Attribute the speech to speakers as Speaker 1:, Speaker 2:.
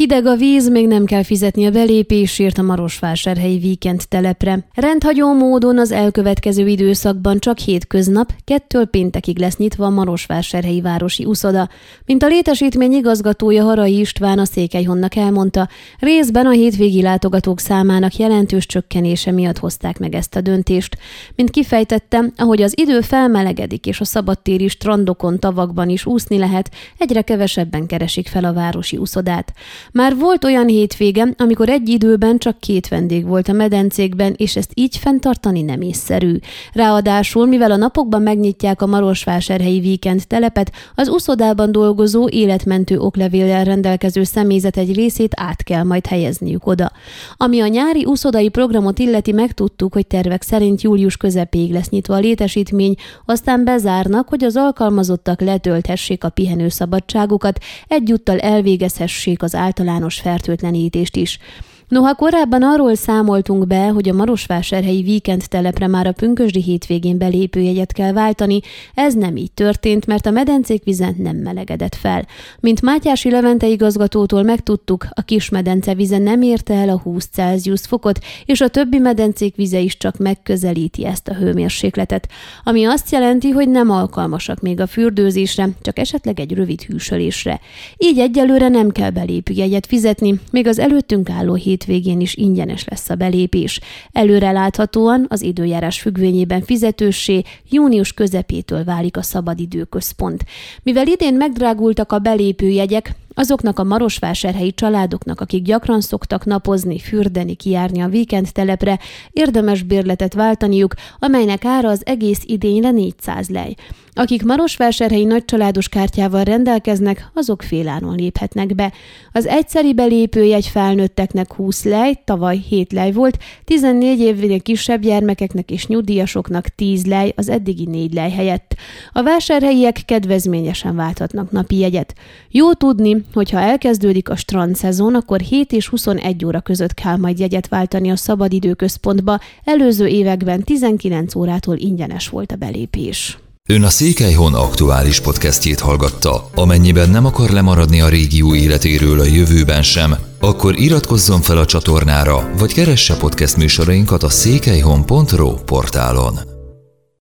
Speaker 1: Hideg a víz, még nem kell fizetni a belépésért a Marosvásárhelyi víkend telepre. Rendhagyó módon az elkövetkező időszakban csak hétköznap, kettől péntekig lesz nyitva a Marosvásárhelyi Városi Uszoda. Mint a létesítmény igazgatója Harai István a Székelyhonnak elmondta, részben a hétvégi látogatók számának jelentős csökkenése miatt hozták meg ezt a döntést. Mint kifejtettem, ahogy az idő felmelegedik és a szabadtéri strandokon, tavakban is úszni lehet, egyre kevesebben keresik fel a városi uszodát. Már volt olyan hétvége, amikor egy időben csak két vendég volt a medencékben, és ezt így fenntartani nem észszerű. Ráadásul, mivel a napokban megnyitják a Marosvásárhelyi víkend telepet, az uszodában dolgozó életmentő oklevéllel rendelkező személyzet egy részét át kell majd helyezniük oda. Ami a nyári uszodai programot illeti, megtudtuk, hogy tervek szerint július közepéig lesz nyitva a létesítmény, aztán bezárnak, hogy az alkalmazottak letölthessék a pihenőszabadságukat, egyúttal elvégezhessék az általános fertőtlenítést is. Noha korábban arról számoltunk be, hogy a Marosvásárhelyi víkend telepre már a pünkösdi hétvégén belépőjegyet kell váltani, ez nem így történt, mert a medencék vize nem melegedett fel. Mint Mátyási Levente igazgatótól megtudtuk, a kis medence vize nem érte el a 20 Celsius fokot, és a többi medencék vize is csak megközelíti ezt a hőmérsékletet, ami azt jelenti, hogy nem alkalmasak még a fürdőzésre, csak esetleg egy rövid hűsölésre. Így egyelőre nem kell belépőjegyet fizetni, még az előttünk álló hét hétvégén is ingyenes lesz a belépés. Előreláthatóan az időjárás függvényében fizetőssé június közepétől válik a szabadidőközpont. Mivel idén megdrágultak a belépőjegyek, Azoknak a marosvásárhelyi családoknak, akik gyakran szoktak napozni, fürdeni, kijárni a víkend telepre, érdemes bérletet váltaniuk, amelynek ára az egész idényre 400 lej. Akik marosvásárhelyi nagycsaládos kártyával rendelkeznek, azok féláron léphetnek be. Az egyszeri belépőjegy felnőtteknek 20 lej, tavaly 7 lej volt, 14 évnél kisebb gyermekeknek és nyugdíjasoknak 10 lej, az eddigi 4 lej helyett. A vásárhelyiek kedvezményesen válthatnak napi jegyet. Jó tudni, hogyha elkezdődik a strand szezon, akkor 7 és 21 óra között kell majd jegyet váltani a szabadidőközpontba, előző években 19 órától ingyenes volt a belépés.
Speaker 2: Ön a Székelyhon aktuális podcastjét hallgatta. Amennyiben nem akar lemaradni a régió életéről a jövőben sem, akkor iratkozzon fel a csatornára, vagy keresse podcast műsorainkat a székelyhon.pro portálon.